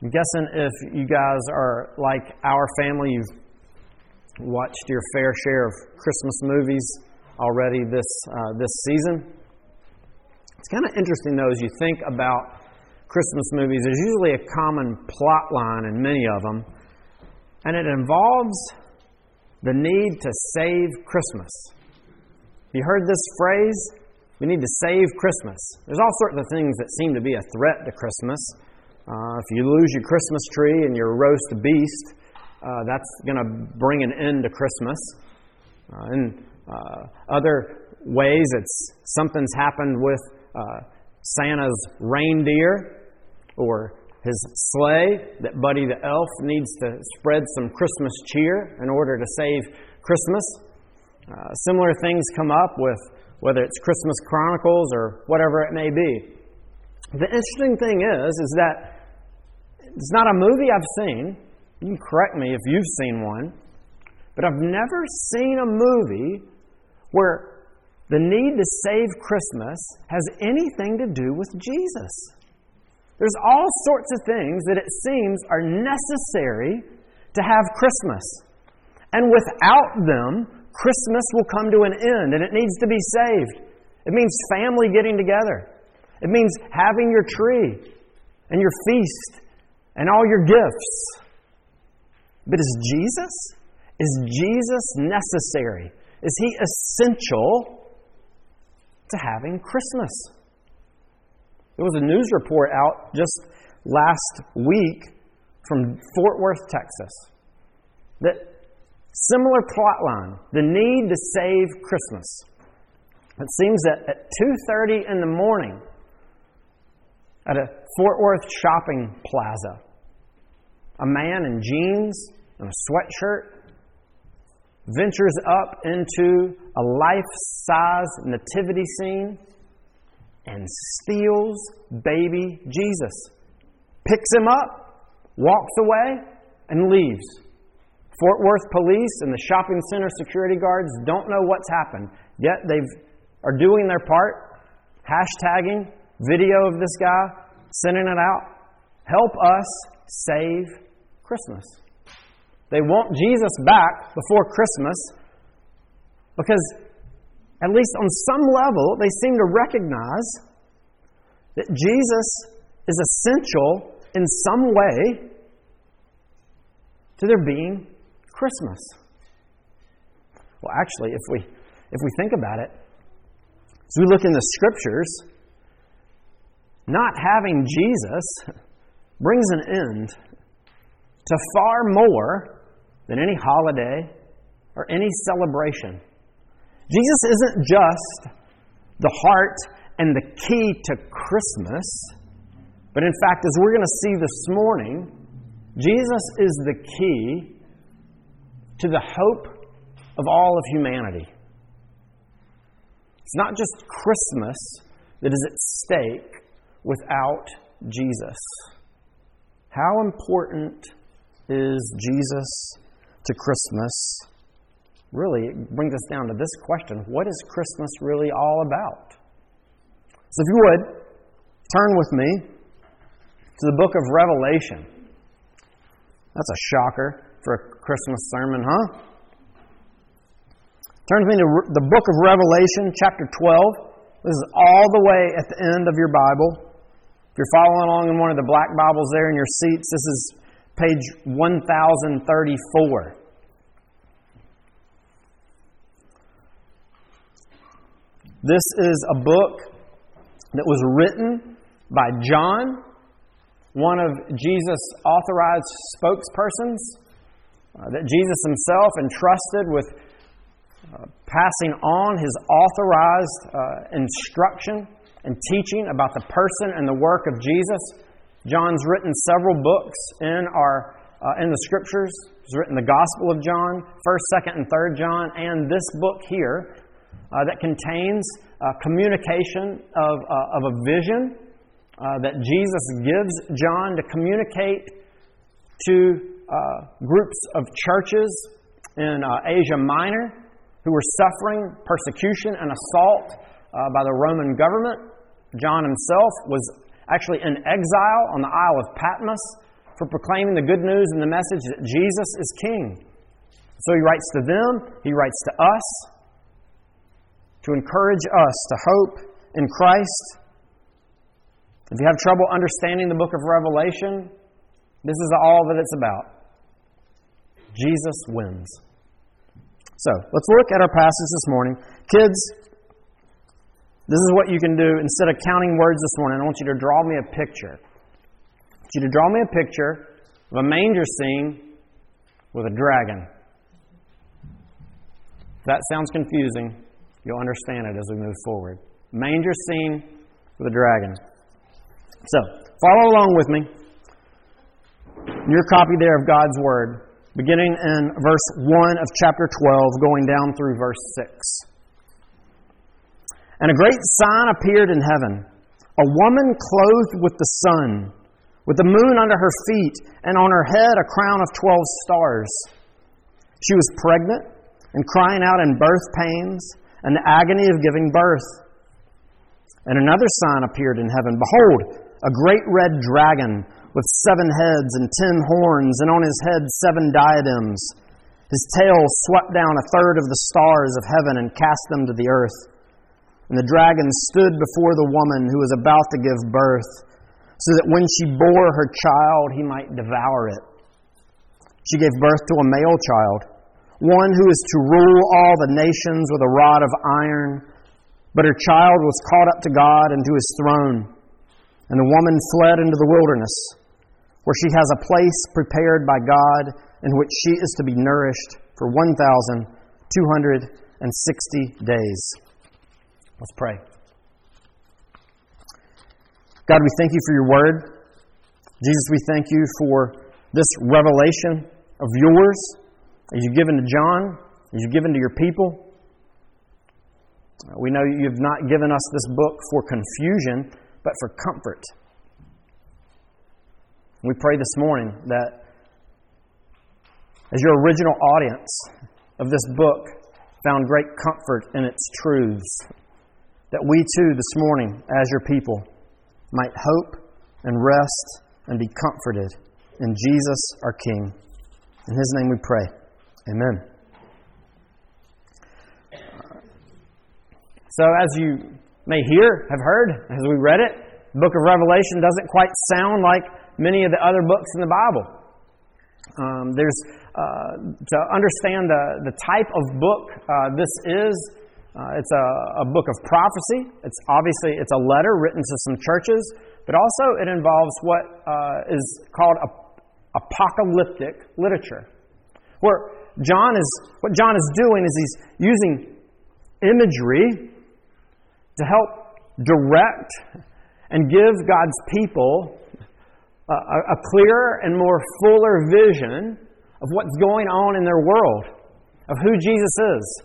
I'm guessing if you guys are like our family, you've watched your fair share of Christmas movies already this, uh, this season. It's kind of interesting, though, as you think about Christmas movies, there's usually a common plot line in many of them, and it involves the need to save Christmas. You heard this phrase? We need to save Christmas. There's all sorts of things that seem to be a threat to Christmas. Uh, if you lose your Christmas tree and your roast beast, uh, that's going to bring an end to Christmas. Uh, in uh, other ways, it's something's happened with uh, Santa's reindeer or his sleigh that Buddy the Elf needs to spread some Christmas cheer in order to save Christmas. Uh, similar things come up with whether it's Christmas Chronicles or whatever it may be. The interesting thing is, is that it's not a movie I've seen. You can correct me if you've seen one. But I've never seen a movie where the need to save Christmas has anything to do with Jesus. There's all sorts of things that it seems are necessary to have Christmas. And without them, Christmas will come to an end and it needs to be saved. It means family getting together. It means having your tree and your feast and all your gifts. But is Jesus? Is Jesus necessary? Is he essential to having Christmas? There was a news report out just last week from Fort Worth, Texas, that similar plot line, the need to save Christmas. It seems that at 2:30 in the morning at a Fort Worth shopping plaza, a man in jeans and a sweatshirt ventures up into a life size nativity scene and steals baby Jesus. Picks him up, walks away, and leaves. Fort Worth police and the shopping center security guards don't know what's happened, yet they are doing their part, hashtagging video of this guy, sending it out. Help us save Christmas. They want Jesus back before Christmas because, at least on some level, they seem to recognize that Jesus is essential in some way to there being Christmas. Well, actually, if we, if we think about it, as we look in the scriptures, not having Jesus brings an end to far more than any holiday or any celebration. Jesus isn't just the heart and the key to Christmas, but in fact, as we're going to see this morning, Jesus is the key to the hope of all of humanity. It's not just Christmas that is at stake without Jesus. How important is Jesus to Christmas? Really, it brings us down to this question What is Christmas really all about? So, if you would, turn with me to the book of Revelation. That's a shocker for a Christmas sermon, huh? Turn with me to the book of Revelation, chapter 12. This is all the way at the end of your Bible. If you're following along in one of the black Bibles there in your seats, this is page 1034. This is a book that was written by John, one of Jesus' authorized spokespersons, uh, that Jesus himself entrusted with uh, passing on his authorized uh, instruction and teaching about the person and the work of Jesus John's written several books in our uh, in the scriptures. He's written the Gospel of John, First, Second, and Third John, and this book here uh, that contains uh, communication of, uh, of a vision uh, that Jesus gives John to communicate to groups of churches in Asia Minor who were suffering persecution and assault by the Roman government. John himself was actually in exile on the Isle of Patmos for proclaiming the good news and the message that Jesus is King. So he writes to them, he writes to us to encourage us to hope in Christ. If you have trouble understanding the book of Revelation, this is all that it's about. Jesus wins. So, let's look at our passage this morning. Kids, this is what you can do instead of counting words this morning. I want you to draw me a picture I want you to draw me a picture of a manger scene with a dragon. If that sounds confusing, you'll understand it as we move forward. Manger scene with a dragon. So, follow along with me. Your copy there of God's Word, beginning in verse 1 of chapter 12, going down through verse 6. And a great sign appeared in heaven a woman clothed with the sun with the moon under her feet, and on her head a crown of twelve stars. She was pregnant and crying out in birth pains and the agony of giving birth. And another sign appeared in heaven Behold, a great red dragon with seven heads and ten horns, and on his head seven diadems. His tail swept down a third of the stars of heaven and cast them to the earth. And the dragon stood before the woman who was about to give birth so that when she bore her child, he might devour it. She gave birth to a male child, one who is to rule all the nations with a rod of iron. But her child was caught up to God and to his throne. And the woman fled into the wilderness, where she has a place prepared by God in which she is to be nourished for 1,260 days. Let's pray. God, we thank you for your word. Jesus, we thank you for this revelation of yours that you've given to John, that you've given to your people. We know you've not given us this book for confusion, but for comfort. We pray this morning that as your original audience of this book found great comfort in its truths, that we too this morning, as your people, might hope and rest and be comforted in Jesus our King. In His name we pray. Amen. So, as you may hear, have heard, as we read it, the book of Revelation doesn't quite sound like many of the other books in the Bible. Um, there's uh, to understand the, the type of book uh, this is uh, it's a, a book of prophecy. It's obviously it's a letter written to some churches, but also it involves what uh, is called a, apocalyptic literature, where John is what John is doing is he's using imagery to help direct and give God's people a, a clearer and more fuller vision of what's going on in their world, of who Jesus is.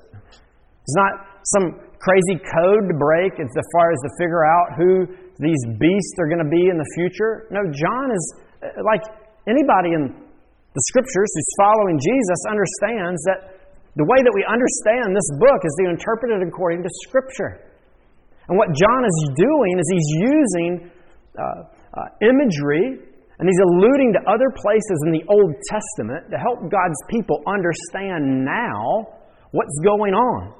It's not some crazy code to break as far as to figure out who these beasts are going to be in the future. No, John is uh, like anybody in the scriptures who's following Jesus understands that the way that we understand this book is to interpret it according to Scripture. And what John is doing is he's using uh, uh, imagery and he's alluding to other places in the Old Testament to help God's people understand now what's going on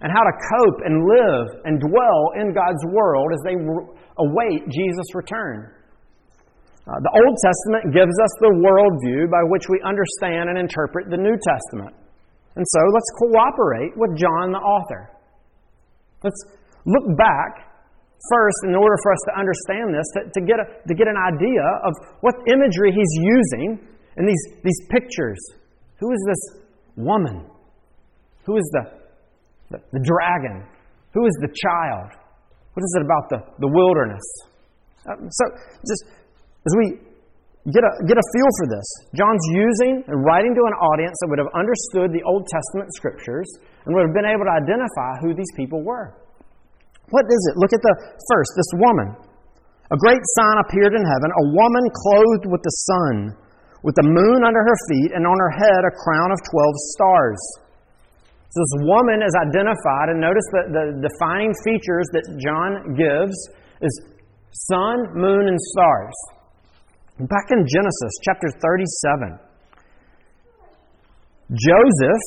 and how to cope and live and dwell in God's world as they await Jesus' return. Uh, the Old Testament gives us the worldview by which we understand and interpret the New Testament. And so let's cooperate with John the author. Let's look back first in order for us to understand this, to, to, get, a, to get an idea of what imagery he's using in these, these pictures. Who is this woman? Who is the the, dragon? Who is the child? What is it about the, the wilderness? Um, so, just as we get a, get a feel for this, John's using and writing to an audience that would have understood the Old Testament scriptures and would have been able to identify who these people were. What is it? Look at the first, this woman. A great sign appeared in heaven, a woman clothed with the sun, with the moon under her feet, and on her head a crown of twelve stars. So this woman is identified, and notice that the defining features that John gives is sun, moon, and stars. Back in Genesis chapter 37, Joseph,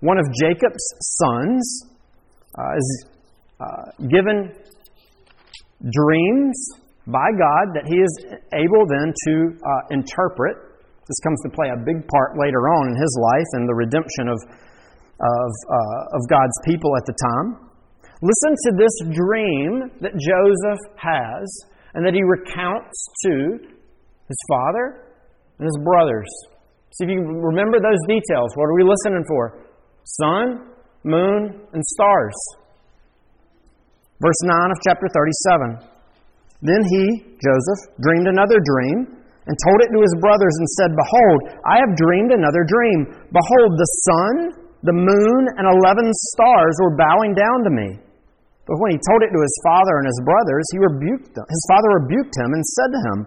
one of Jacob's sons, uh, is uh, given dreams by God that he is able then to uh, interpret. This comes to play a big part later on in his life and the redemption of, of, uh, of God's people at the time. Listen to this dream that Joseph has and that he recounts to his father and his brothers. See if you remember those details. What are we listening for? Sun, moon, and stars. Verse 9 of chapter 37. Then he, Joseph, dreamed another dream and told it to his brothers and said, Behold, I have dreamed another dream. Behold, the sun, the moon, and eleven stars were bowing down to me. But when he told it to his father and his brothers, he rebuked them. His father rebuked him and said to him,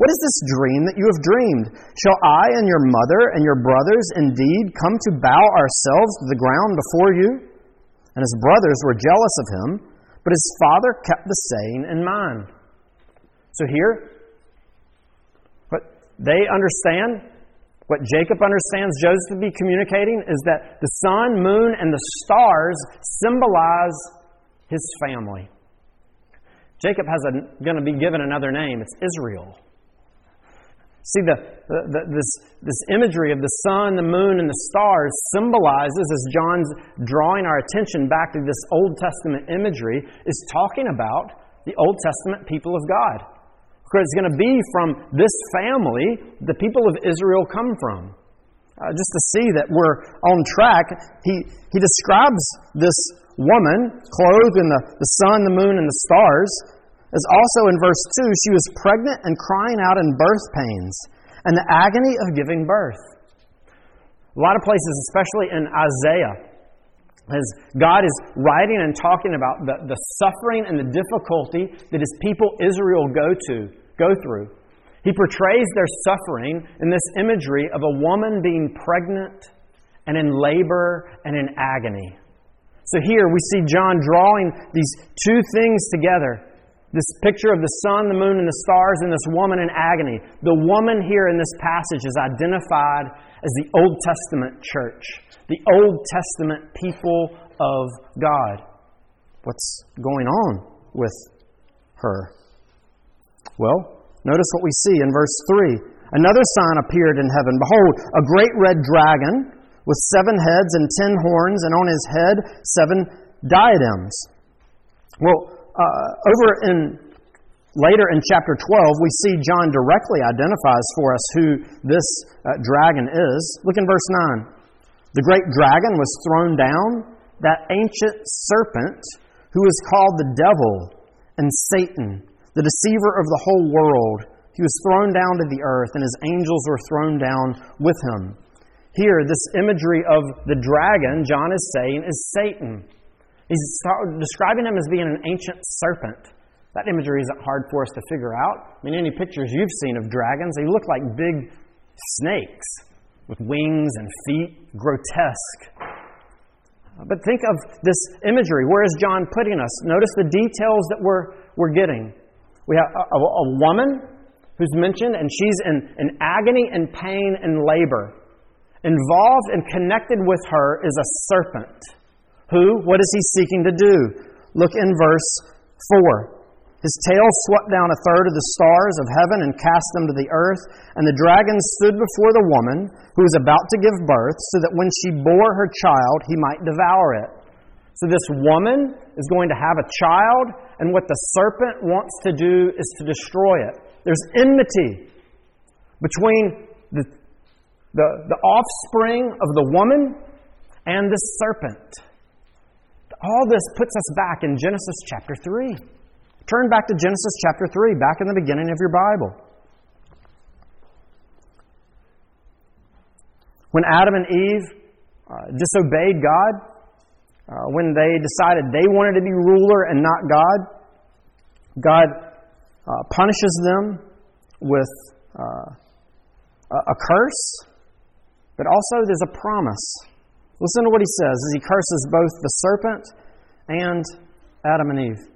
What is this dream that you have dreamed? Shall I and your mother and your brothers indeed come to bow ourselves to the ground before you? And his brothers were jealous of him, but his father kept the saying in mind. So here, but they understand, what Jacob understands Joseph to be communicating, is that the sun, moon, and the stars symbolize his family. Jacob has going to be given another name. It's Israel. See, the, the, this, this imagery of the sun, the moon, and the stars symbolizes, as John's drawing our attention back to this Old Testament imagery, is talking about the Old Testament people of God. It's going to be from this family the people of Israel come from. Uh, just to see that we're on track, he, he describes this woman clothed in the, the sun, the moon, and the stars. As also in verse 2, she was pregnant and crying out in birth pains and the agony of giving birth. A lot of places, especially in Isaiah, as God is writing and talking about the, the suffering and the difficulty that his people Israel go to, go through. He portrays their suffering in this imagery of a woman being pregnant and in labor and in agony. So here we see John drawing these two things together this picture of the sun, the moon, and the stars, and this woman in agony. The woman here in this passage is identified as the Old Testament church the Old Testament people of God. What's going on with her? Well, notice what we see in verse 3. Another sign appeared in heaven. Behold, a great red dragon with seven heads and ten horns, and on his head seven diadems. Well, uh, over in later in chapter 12, we see John directly identifies for us who this uh, dragon is. Look in verse 9. The great dragon was thrown down, that ancient serpent who is called the devil and Satan, the deceiver of the whole world. He was thrown down to the earth, and his angels were thrown down with him. Here, this imagery of the dragon, John is saying, is Satan. He's describing him as being an ancient serpent. That imagery isn't hard for us to figure out. I mean, any pictures you've seen of dragons, they look like big snakes with wings and feet, grotesque. But think of this imagery. Where is John putting us? Notice the details that we're, we're getting. We have a, a, a woman who's mentioned, and she's in, in agony and pain and labor. Involved and connected with her is a serpent. Who? What is he seeking to do? Look in verse 4. His tail swept down a third of the stars of heaven and cast them to the earth. And the dragon stood before the woman who was about to give birth, so that when she bore her child, he might devour it. So this woman is going to have a child, and what the serpent wants to do is to destroy it. There's enmity between the, the, the offspring of the woman and the serpent. All this puts us back in Genesis chapter 3. Turn back to Genesis chapter 3, back in the beginning of your Bible. When Adam and Eve uh, disobeyed God, uh, when they decided they wanted to be ruler and not God, God uh, punishes them with uh, a curse, but also there's a promise. Listen to what he says as he curses both the serpent and Adam and Eve.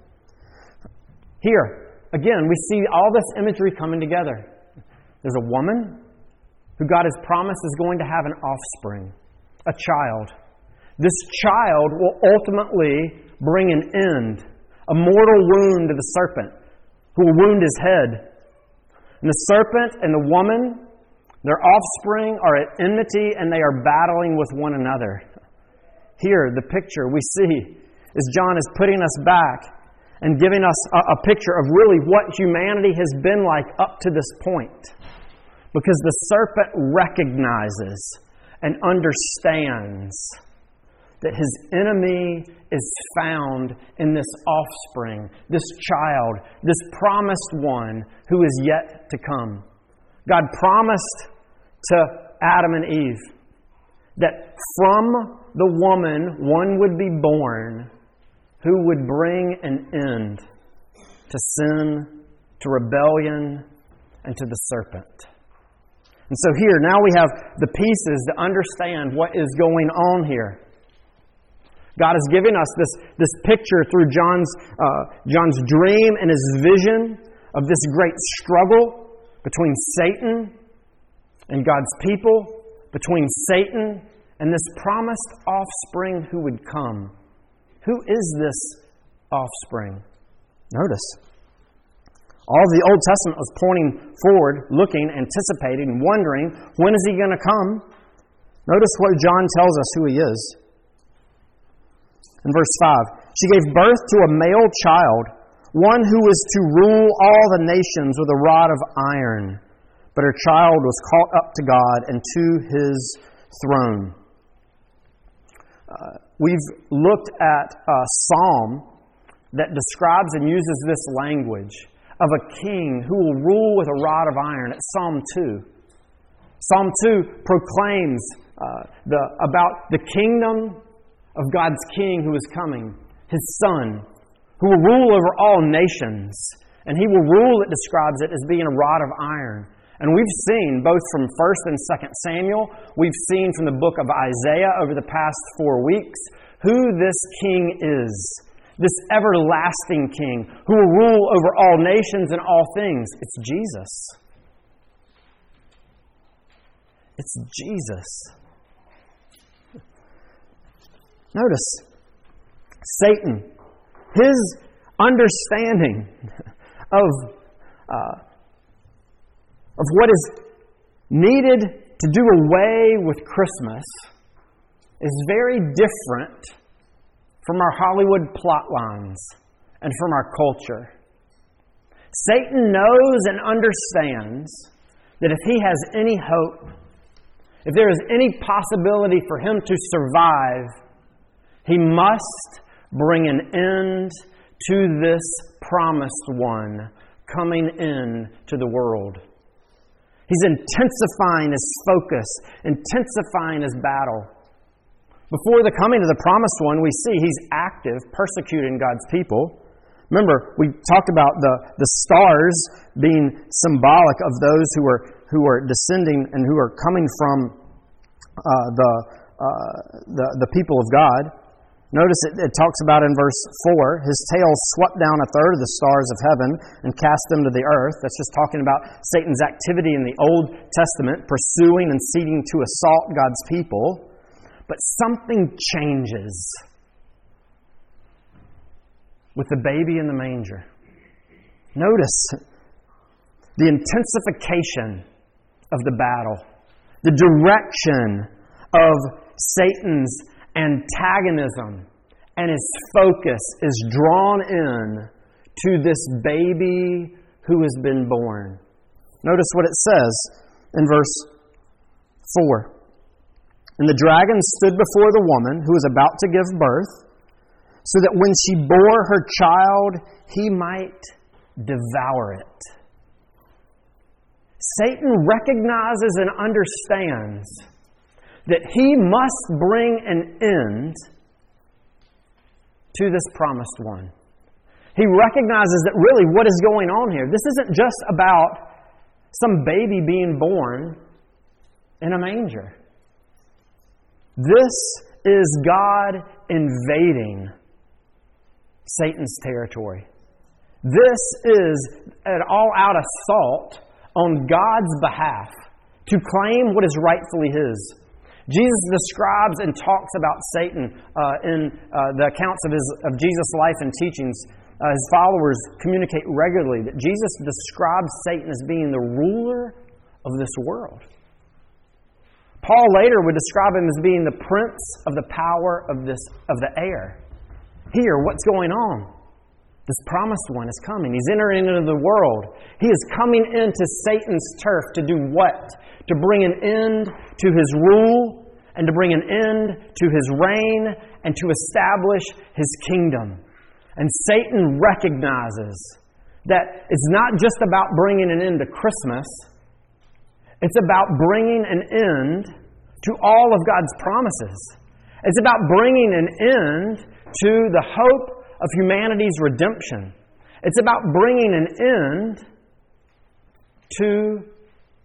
Here, again, we see all this imagery coming together. There's a woman who God has promised is going to have an offspring, a child. This child will ultimately bring an end, a mortal wound to the serpent, who will wound his head. And the serpent and the woman, their offspring, are at enmity and they are battling with one another. Here, the picture we see is John is putting us back and giving us a, a picture of really what humanity has been like up to this point. Because the serpent recognizes and understands that his enemy is found in this offspring, this child, this promised one who is yet to come. God promised to Adam and Eve that from the woman one would be born who would bring an end to sin, to rebellion, and to the serpent. And so here, now we have the pieces to understand what is going on here. God is giving us this, this picture through John's, uh, John's dream and his vision of this great struggle between Satan and God's people, between Satan and this promised offspring who would come. Who is this offspring? Notice. All the Old Testament was pointing forward, looking, anticipating, wondering, when is he going to come? Notice what John tells us who he is. In verse 5, she gave birth to a male child, one who was to rule all the nations with a rod of iron. But her child was caught up to God and to his throne. We've looked at a psalm that describes and uses this language of a king who will rule with a rod of iron. It's Psalm 2. Psalm 2 proclaims uh, the, about the kingdom of God's king who is coming, his son, who will rule over all nations. And he will rule, it describes it as being a rod of iron. And we've seen, both from 1st and 2nd Samuel, we've seen from the book of Isaiah over the past four weeks, who this king is. This everlasting king who will rule over all nations and all things. It's Jesus. It's Jesus. Notice, Satan, his understanding of uh, of what is needed to do away with Christmas is very different from our Hollywood plot lines and from our culture. Satan knows and understands that if he has any hope, if there is any possibility for him to survive, he must bring an end to this promised one coming in to the world. He's intensifying his focus, intensifying his battle. Before the coming of the promised one, we see he's active, persecuting God's people. Remember, we talked about the, the stars being symbolic of those who are, who are descending and who are coming from uh, the, uh, the, the people of God. Notice it, it, talks about in verse 4 his tail swept down a third of the stars of heaven and cast them to the earth. That's just talking about Satan's activity in the Old Testament, pursuing and seeking to assault God's people. But something changes with the baby in the manger. Notice the intensification of the battle, the direction of Satan's antagonism and his focus is drawn in to this baby who has been born. Notice what it says in verse 4. And the dragon stood before the woman who was about to give birth, so that when she bore her child, he might devour it. Satan recognizes and understands that he must bring an end to this promised one. He recognizes that really what is going on here, this isn't just about some baby being born in a manger. This is God invading Satan's territory. This is an all out assault on God's behalf to claim what is rightfully His. Jesus describes and talks about Satan uh, in uh, the accounts of, his, of Jesus' life and teachings. Uh, his followers communicate regularly that Jesus describes Satan as being the ruler of this world. Paul later would describe him as being the prince of the power of, this, of the air. Here, what's going on? This promised one is coming. He's entering into the world. He is coming into Satan's turf to do what? To bring an end to his rule and to bring an end to his reign and to establish his kingdom. And Satan recognizes that it's not just about bringing an end to Christmas, it's about bringing an end to all of God's promises. It's about bringing an end to the hope of humanity's redemption. It's about bringing an end to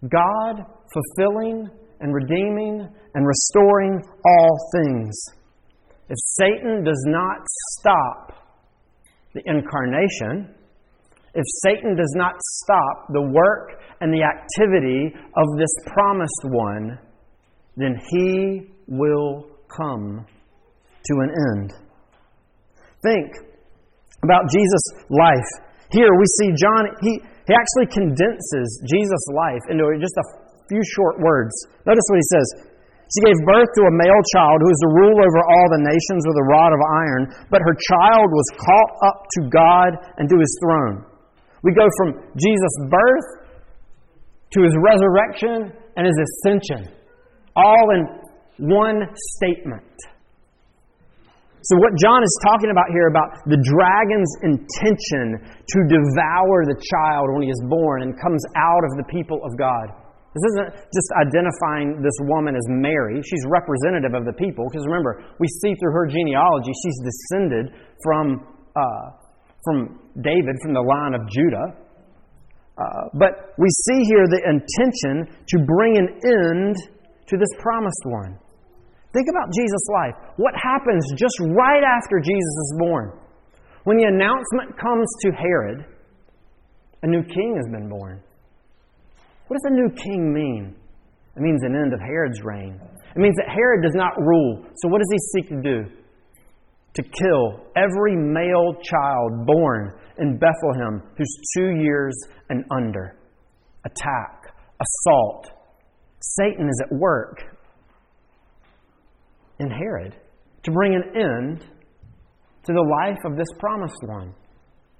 God fulfilling and redeeming and restoring all things. If Satan does not stop the incarnation, if Satan does not stop the work and the activity of this promised one, then he will come to an end. Think about Jesus' life. Here we see John, he, he actually condenses Jesus' life into just a few short words. Notice what he says. She gave birth to a male child who is to rule over all the nations with a rod of iron, but her child was caught up to God and to his throne. We go from Jesus' birth to his resurrection and his ascension, all in one statement. So, what John is talking about here about the dragon's intention to devour the child when he is born and comes out of the people of God. This isn't just identifying this woman as Mary. She's representative of the people, because remember, we see through her genealogy, she's descended from, uh, from David, from the line of Judah. Uh, but we see here the intention to bring an end to this promised one. Think about Jesus' life. What happens just right after Jesus is born? When the announcement comes to Herod, a new king has been born. What does a new king mean? It means an end of Herod's reign. It means that Herod does not rule. So, what does he seek to do? To kill every male child born in Bethlehem who's two years and under. Attack, assault. Satan is at work in Herod to bring an end to the life of this promised one.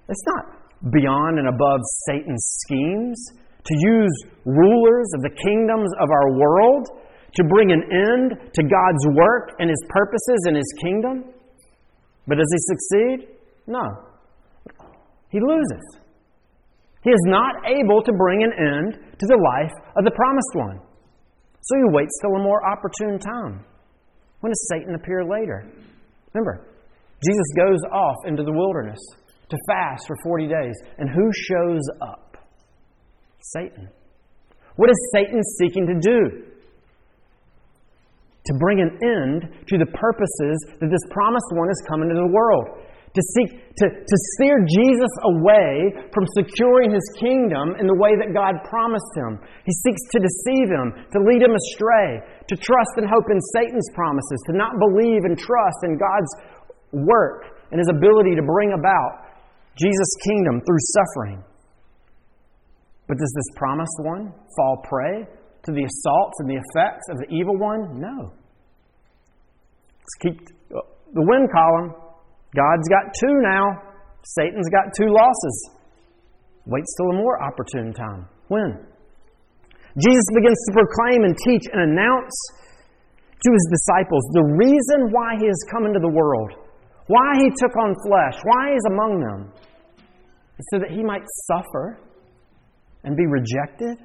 It's not beyond and above Satan's schemes to use rulers of the kingdoms of our world to bring an end to God's work and His purposes in His kingdom. But does He succeed? No. He loses. He is not able to bring an end to the life of the promised one. So he waits till a more opportune time. When does Satan appear later? Remember, Jesus goes off into the wilderness to fast for 40 days. And who shows up? Satan. What is Satan seeking to do? To bring an end to the purposes that this promised one has come into the world. To seek to, to steer Jesus away from securing his kingdom in the way that God promised him. He seeks to deceive him, to lead him astray, to trust and hope in Satan's promises, to not believe and trust in God's work and his ability to bring about Jesus' kingdom through suffering. But does this promised one fall prey to the assaults and the effects of the evil one? No. Let's keep uh, the win column. God's got two now. Satan's got two losses. Waits till a more opportune time. When? Jesus begins to proclaim and teach and announce to his disciples the reason why he has come into the world. why he took on flesh, why he's among them, so that he might suffer and be rejected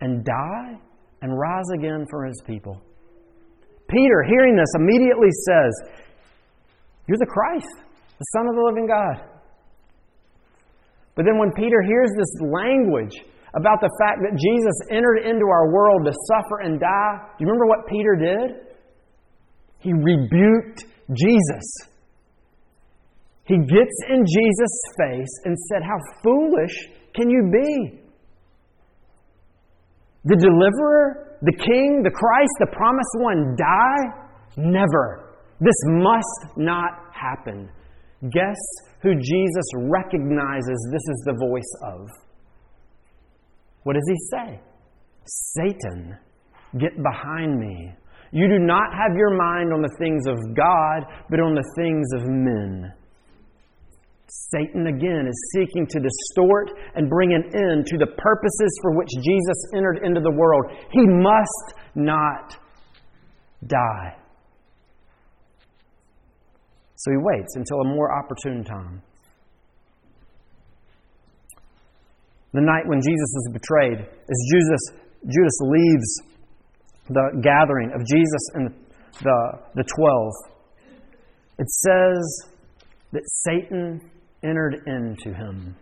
and die and rise again for his people. Peter, hearing this, immediately says, You're the Christ, the Son of the living God. But then when Peter hears this language about the fact that Jesus entered into our world to suffer and die, do you remember what Peter did? He rebuked Jesus. He gets in Jesus' face and said, How foolish can you be? The deliverer, the king, the Christ, the promised one die? Never. This must not happen. Guess who Jesus recognizes this is the voice of? What does he say? Satan, get behind me. You do not have your mind on the things of God, but on the things of men. Satan again is seeking to distort and bring an end to the purposes for which Jesus entered into the world. He must not die. So he waits until a more opportune time. The night when Jesus is betrayed, as Judas, leaves the gathering of Jesus and the, the twelve, it says that Satan entered into him.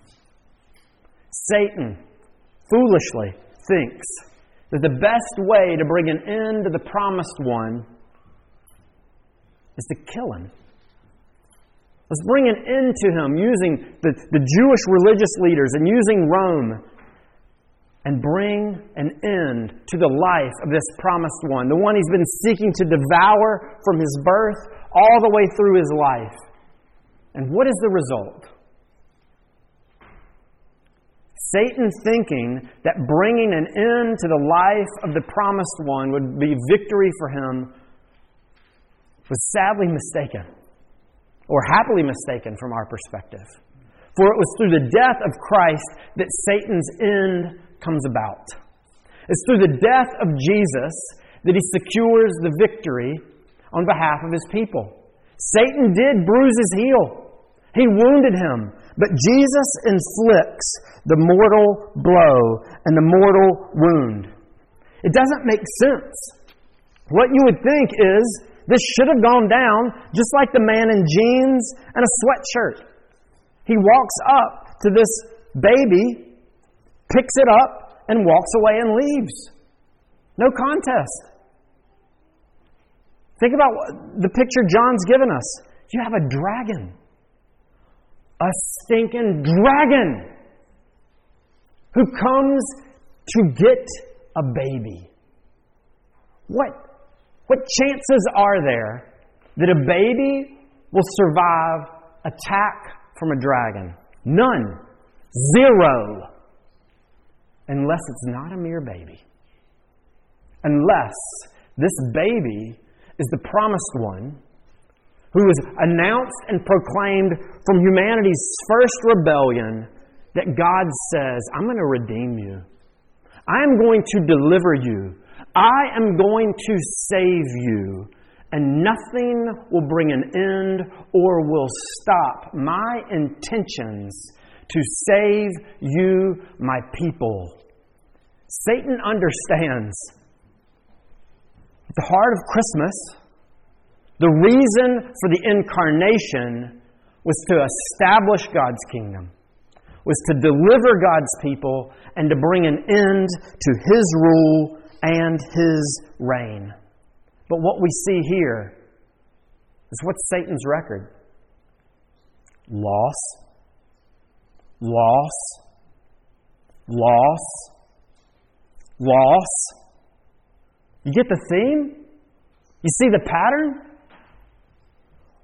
Satan foolishly thinks that the best way to bring an end to the promised one is to kill him. Let's bring an end to him using the, the Jewish religious leaders and using Rome and bring an end to the life of this promised one, the one he's been seeking to devour from his birth all the way through his life. And what is the result? Satan thinking that bringing an end to the life of the promised one would be victory for him was sadly mistaken or happily mistaken from our perspective. For it was through the death of Christ that Satan's end comes about. It's through the death of Jesus that he secures the victory on behalf of his people. Satan did bruise his heel, he wounded him, but Jesus inflicts the mortal blow and the mortal wound. It doesn't make sense. What you would think is this should have gone down just like the man in jeans and a sweatshirt. He walks up to this baby, picks it up, and walks away and leaves. No contest. Think about the picture John's given us. You have a dragon, a stinking dragon, who comes to get a baby. What what chances are there that a baby will survive attack from a dragon? None. Zero. Unless it's not a mere baby. Unless this baby is the promised one who was announced and proclaimed from humanity's first rebellion that God says, I'm going to redeem you. I am going to deliver you I am going to save you, and nothing will bring an end or will stop my intentions to save you, my people. Satan understands at the heart of Christmas, the reason for the incarnation was to establish God's kingdom, was to deliver God's people, and to bring an end to his rule and his reign. But what we see here is what's Satan's record? Loss, loss, loss, loss. You get the theme? You see the pattern?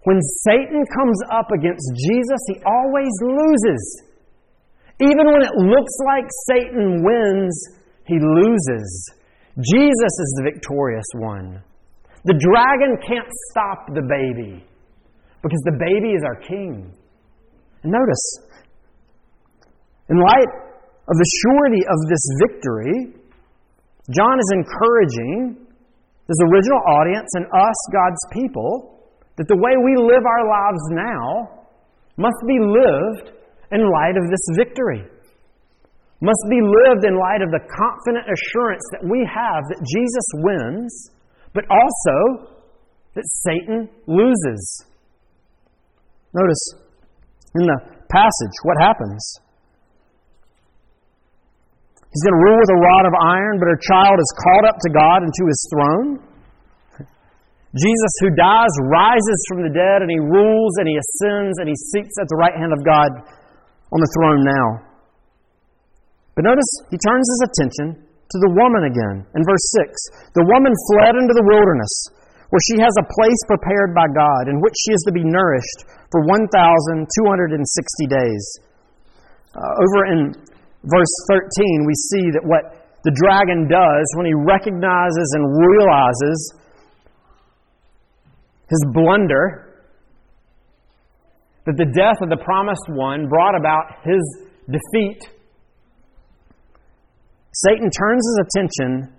When Satan comes up against Jesus, he always loses. Even when it looks like Satan wins, he loses. Jesus is the victorious one. The dragon can't stop the baby because the baby is our king. And notice, in light of the surety of this victory, John is encouraging his original audience and us, God's people, that the way we live our lives now must be lived in light of this victory, must be lived in light of the confident assurance that we have that Jesus wins, but also that Satan loses. Notice in the passage what happens. He's going to rule with a rod of iron, but her child is called up to God and to his throne. Jesus, who dies, rises from the dead, and he rules and he ascends and he seats at the right hand of God on the throne now. But notice he turns his attention to the woman again. In verse 6, the woman fled into the wilderness, where she has a place prepared by God, in which she is to be nourished for 1,260 days. Uh, over in verse 13, we see that what the dragon does when he recognizes and realizes his blunder, that the death of the promised one brought about his defeat, Satan turns his attention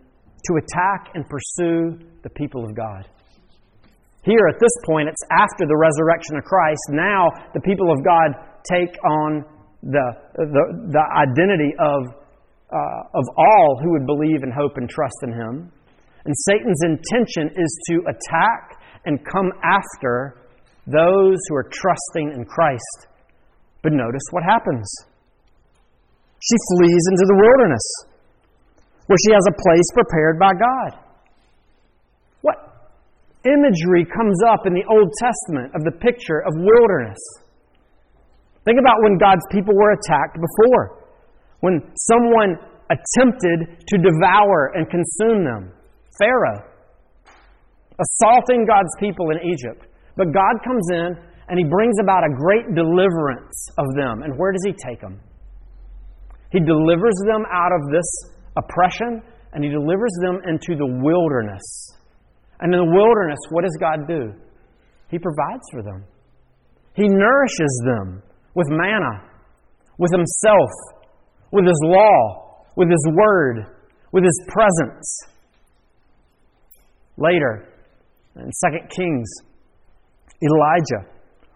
to attack and pursue the people of God. Here, at this point, it's after the resurrection of Christ. Now, the people of God take on the, the, the identity of, uh, of all who would believe and hope and trust in Him. And Satan's intention is to attack and come after those who are trusting in Christ. But notice what happens. She flees into the wilderness, where she has a place prepared by God. What imagery comes up in the Old Testament of the picture of wilderness? Think about when God's people were attacked before, when someone attempted to devour and consume them. Pharaoh assaulting God's people in Egypt. But God comes in and he brings about a great deliverance of them. And where does he take them? He delivers them out of this oppression and he delivers them into the wilderness. And in the wilderness, what does God do? He provides for them. He nourishes them with manna, with Himself, with His law, with His Word, with His presence. Later, in 2 Kings, Elijah,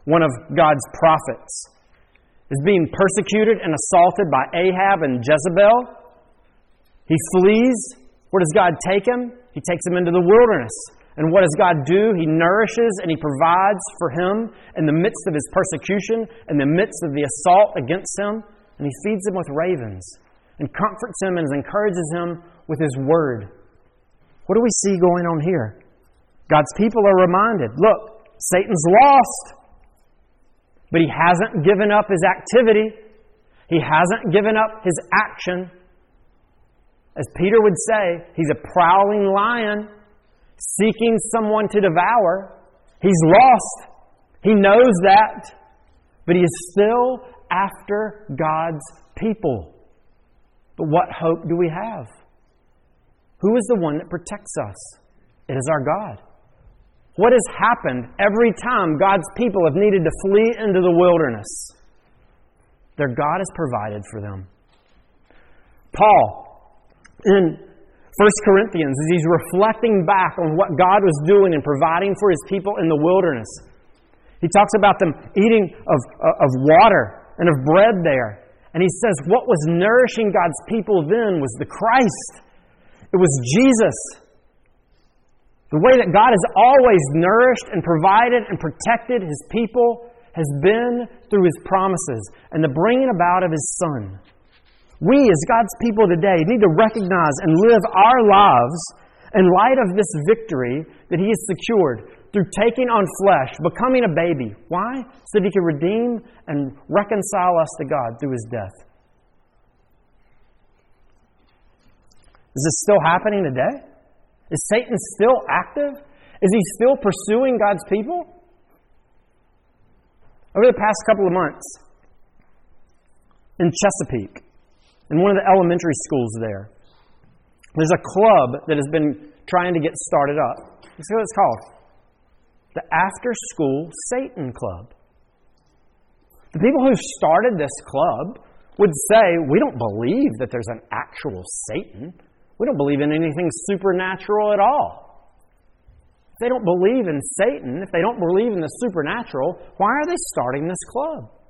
one of God's prophets, is being persecuted and assaulted by Ahab and Jezebel. He flees. Where does God take him? He takes him into the wilderness. And what does God do? He nourishes and He provides for him in the midst of his persecution, in the midst of the assault against him. And He feeds him with ravens and comforts him and encourages him with His word. What do we see going on here? God's people are reminded look, Satan's lost, but he hasn't given up his activity, he hasn't given up his action. As Peter would say, he's a prowling lion seeking someone to devour. He's lost. He knows that. But he is still after God's people. But what hope do we have? Who is the one that protects us? It is our God. What has happened every time God's people have needed to flee into the wilderness? Their God has provided for them. Paul, in 1 Corinthians, as he's reflecting back on what God was doing and providing for his people in the wilderness, he talks about them eating of, uh, of water and of bread there. And he says, What was nourishing God's people then was the Christ. It was Jesus. The way that God has always nourished and provided and protected His people has been through His promises and the bringing about of His Son. We, as God's people today, need to recognize and live our lives in light of this victory that He has secured through taking on flesh, becoming a baby. Why? So that He can redeem and reconcile us to God through His death. Is this still happening today? Is Satan still active? Is he still pursuing God's people? Over the past couple of months, in Chesapeake, in one of the elementary schools there, there's a club that has been trying to get started up. You see what it's called? The After School Satan Club. The people who started this club would say, We don't believe that there's an actual Satan. We don't believe in anything supernatural at all. If they don't believe in Satan, if they don't believe in the supernatural, why are they starting this club?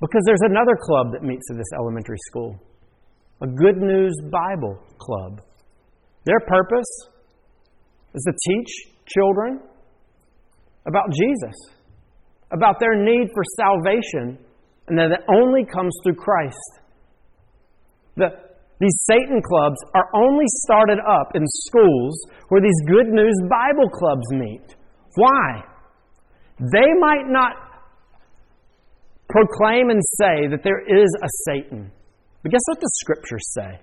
Because there's another club that meets at this elementary school a Good News Bible Club. Their purpose is to teach children about Jesus, about their need for salvation, and that it only comes through Christ. The, these Satan clubs are only started up in schools where these Good News Bible clubs meet. Why? They might not proclaim and say that there is a Satan. But guess what the scriptures say?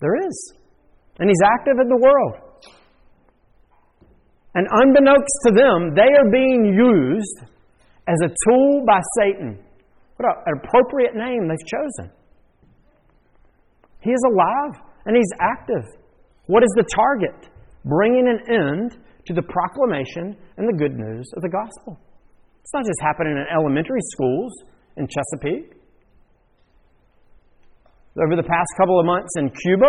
There is. And he's active in the world. And unbeknownst to them, they are being used as a tool by Satan. What an appropriate name they've chosen. He is alive and he's active. What is the target? Bringing an end to the proclamation and the good news of the gospel. It's not just happening in elementary schools in Chesapeake. Over the past couple of months in Cuba,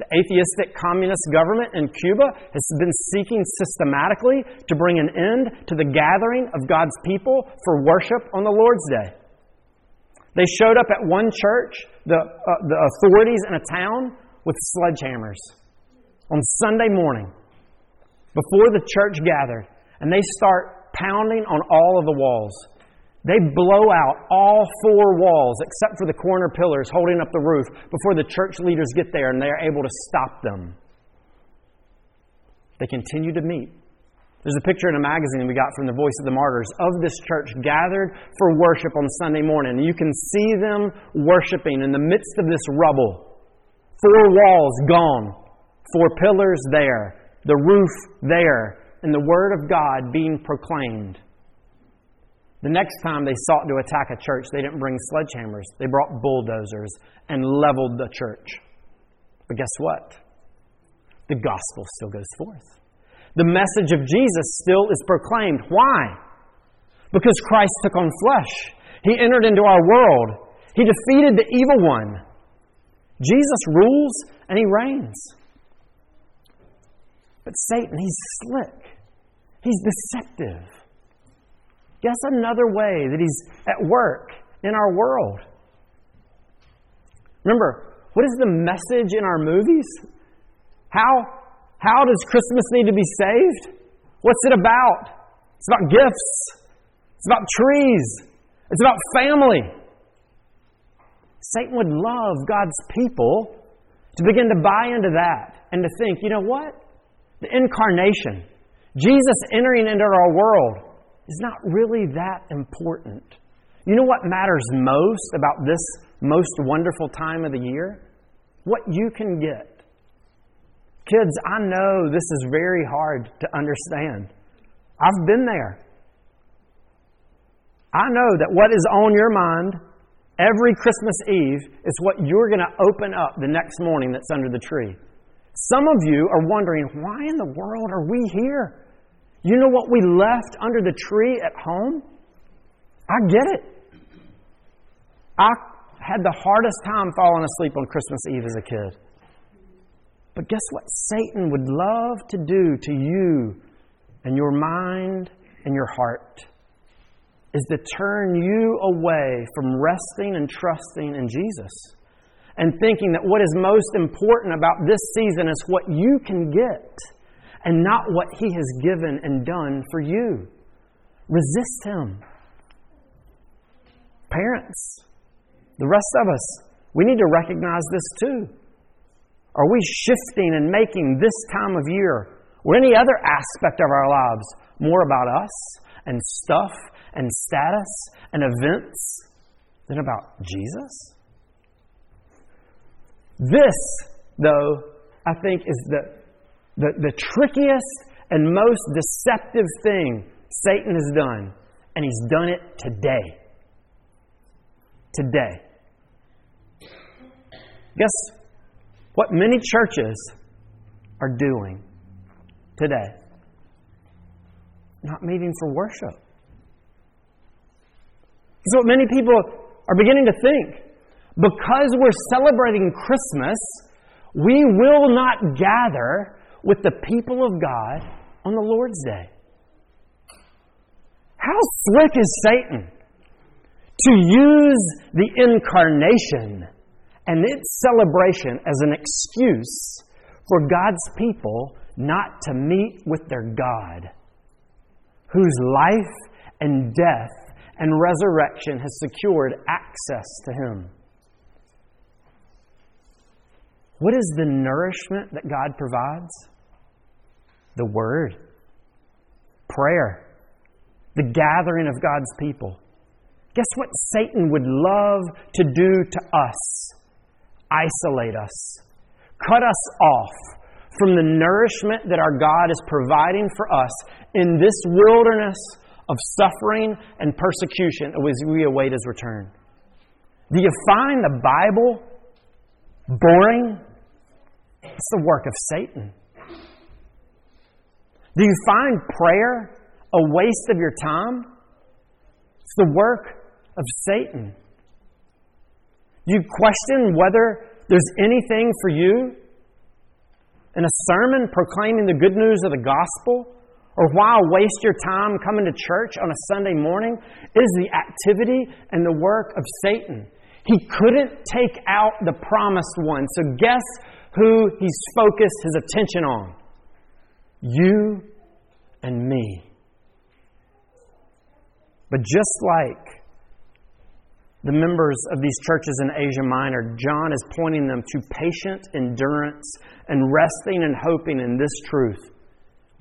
the atheistic communist government in Cuba has been seeking systematically to bring an end to the gathering of God's people for worship on the Lord's Day. They showed up at one church, the, uh, the authorities in a town, with sledgehammers on Sunday morning before the church gathered, and they start pounding on all of the walls. They blow out all four walls except for the corner pillars holding up the roof before the church leaders get there and they are able to stop them. They continue to meet. There's a picture in a magazine we got from the Voice of the Martyrs of this church gathered for worship on Sunday morning. You can see them worshiping in the midst of this rubble. Four walls gone, four pillars there, the roof there, and the Word of God being proclaimed. The next time they sought to attack a church, they didn't bring sledgehammers. They brought bulldozers and leveled the church. But guess what? The gospel still goes forth. The message of Jesus still is proclaimed. Why? Because Christ took on flesh. He entered into our world. He defeated the evil one. Jesus rules and he reigns. But Satan, he's slick. He's deceptive. Guess another way that He's at work in our world. Remember, what is the message in our movies? How, how does Christmas need to be saved? What's it about? It's about gifts, it's about trees, it's about family. Satan would love God's people to begin to buy into that and to think, you know what? The incarnation, Jesus entering into our world, is not really that important. You know what matters most about this most wonderful time of the year? What you can get. Kids, I know this is very hard to understand. I've been there. I know that what is on your mind every Christmas Eve is what you're going to open up the next morning that's under the tree. Some of you are wondering, why in the world are we here? You know what we left under the tree at home? I get it. I had the hardest time falling asleep on Christmas Eve as a kid. But guess what Satan would love to do to you and your mind and your heart? Is to turn you away from resting and trusting in Jesus and thinking that what is most important about this season is what you can get and not what He has given and done for you. Resist Him. Parents, the rest of us, we need to recognize this too. Are we shifting and making this time of year or any other aspect of our lives more about us and stuff and status and events than about Jesus? This, though, I think is the the, the trickiest and most deceptive thing Satan has done, and he's done it today. Today. Guess what many churches are doing today? Not meeting for worship. It's what many people are beginning to think. Because we're celebrating Christmas, we will not gather with the people of God on the Lord's Day. How slick is Satan to use the incarnation and its celebration as an excuse for God's people not to meet with their God, whose life and death and resurrection has secured access to Him. What is the nourishment that God provides? The Word, prayer, the gathering of God's people. Guess what Satan would love to do to us? Isolate us, cut us off from the nourishment that our God is providing for us in this wilderness of suffering and persecution as we await His return. Do you find the Bible boring? It's the work of Satan. Do you find prayer a waste of your time? It's the work of Satan. Do you question whether there's anything for you in a sermon proclaiming the good news of the gospel? Or why waste your time coming to church on a Sunday morning? Is the activity and the work of Satan. He couldn't take out the promised one. So, guess who he's focused his attention on? You and me. But just like the members of these churches in Asia Minor, John is pointing them to patient endurance and resting and hoping in this truth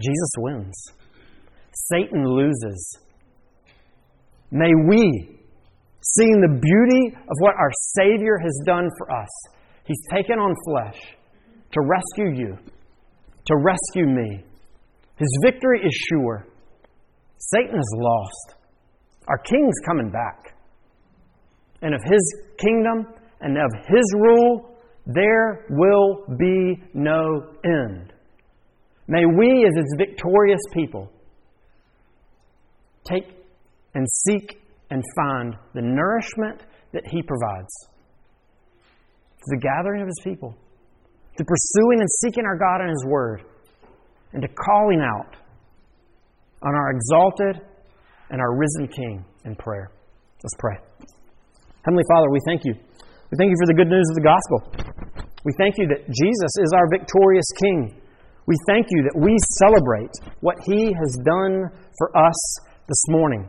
Jesus wins, Satan loses. May we, seeing the beauty of what our Savior has done for us, He's taken on flesh to rescue you, to rescue me. His victory is sure. Satan is lost. Our king's coming back. And of his kingdom and of his rule, there will be no end. May we, as his victorious people, take and seek and find the nourishment that He provides to the gathering of His people, to pursuing and seeking our God and His Word, and to calling out on our exalted and our risen King in prayer. Let's pray. Heavenly Father, we thank you. We thank you for the good news of the gospel. We thank you that Jesus is our victorious King we thank you that we celebrate what He has done for us this morning.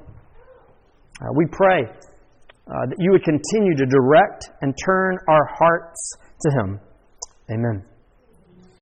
Uh, we pray uh, that you would continue to direct and turn our hearts to Him. Amen.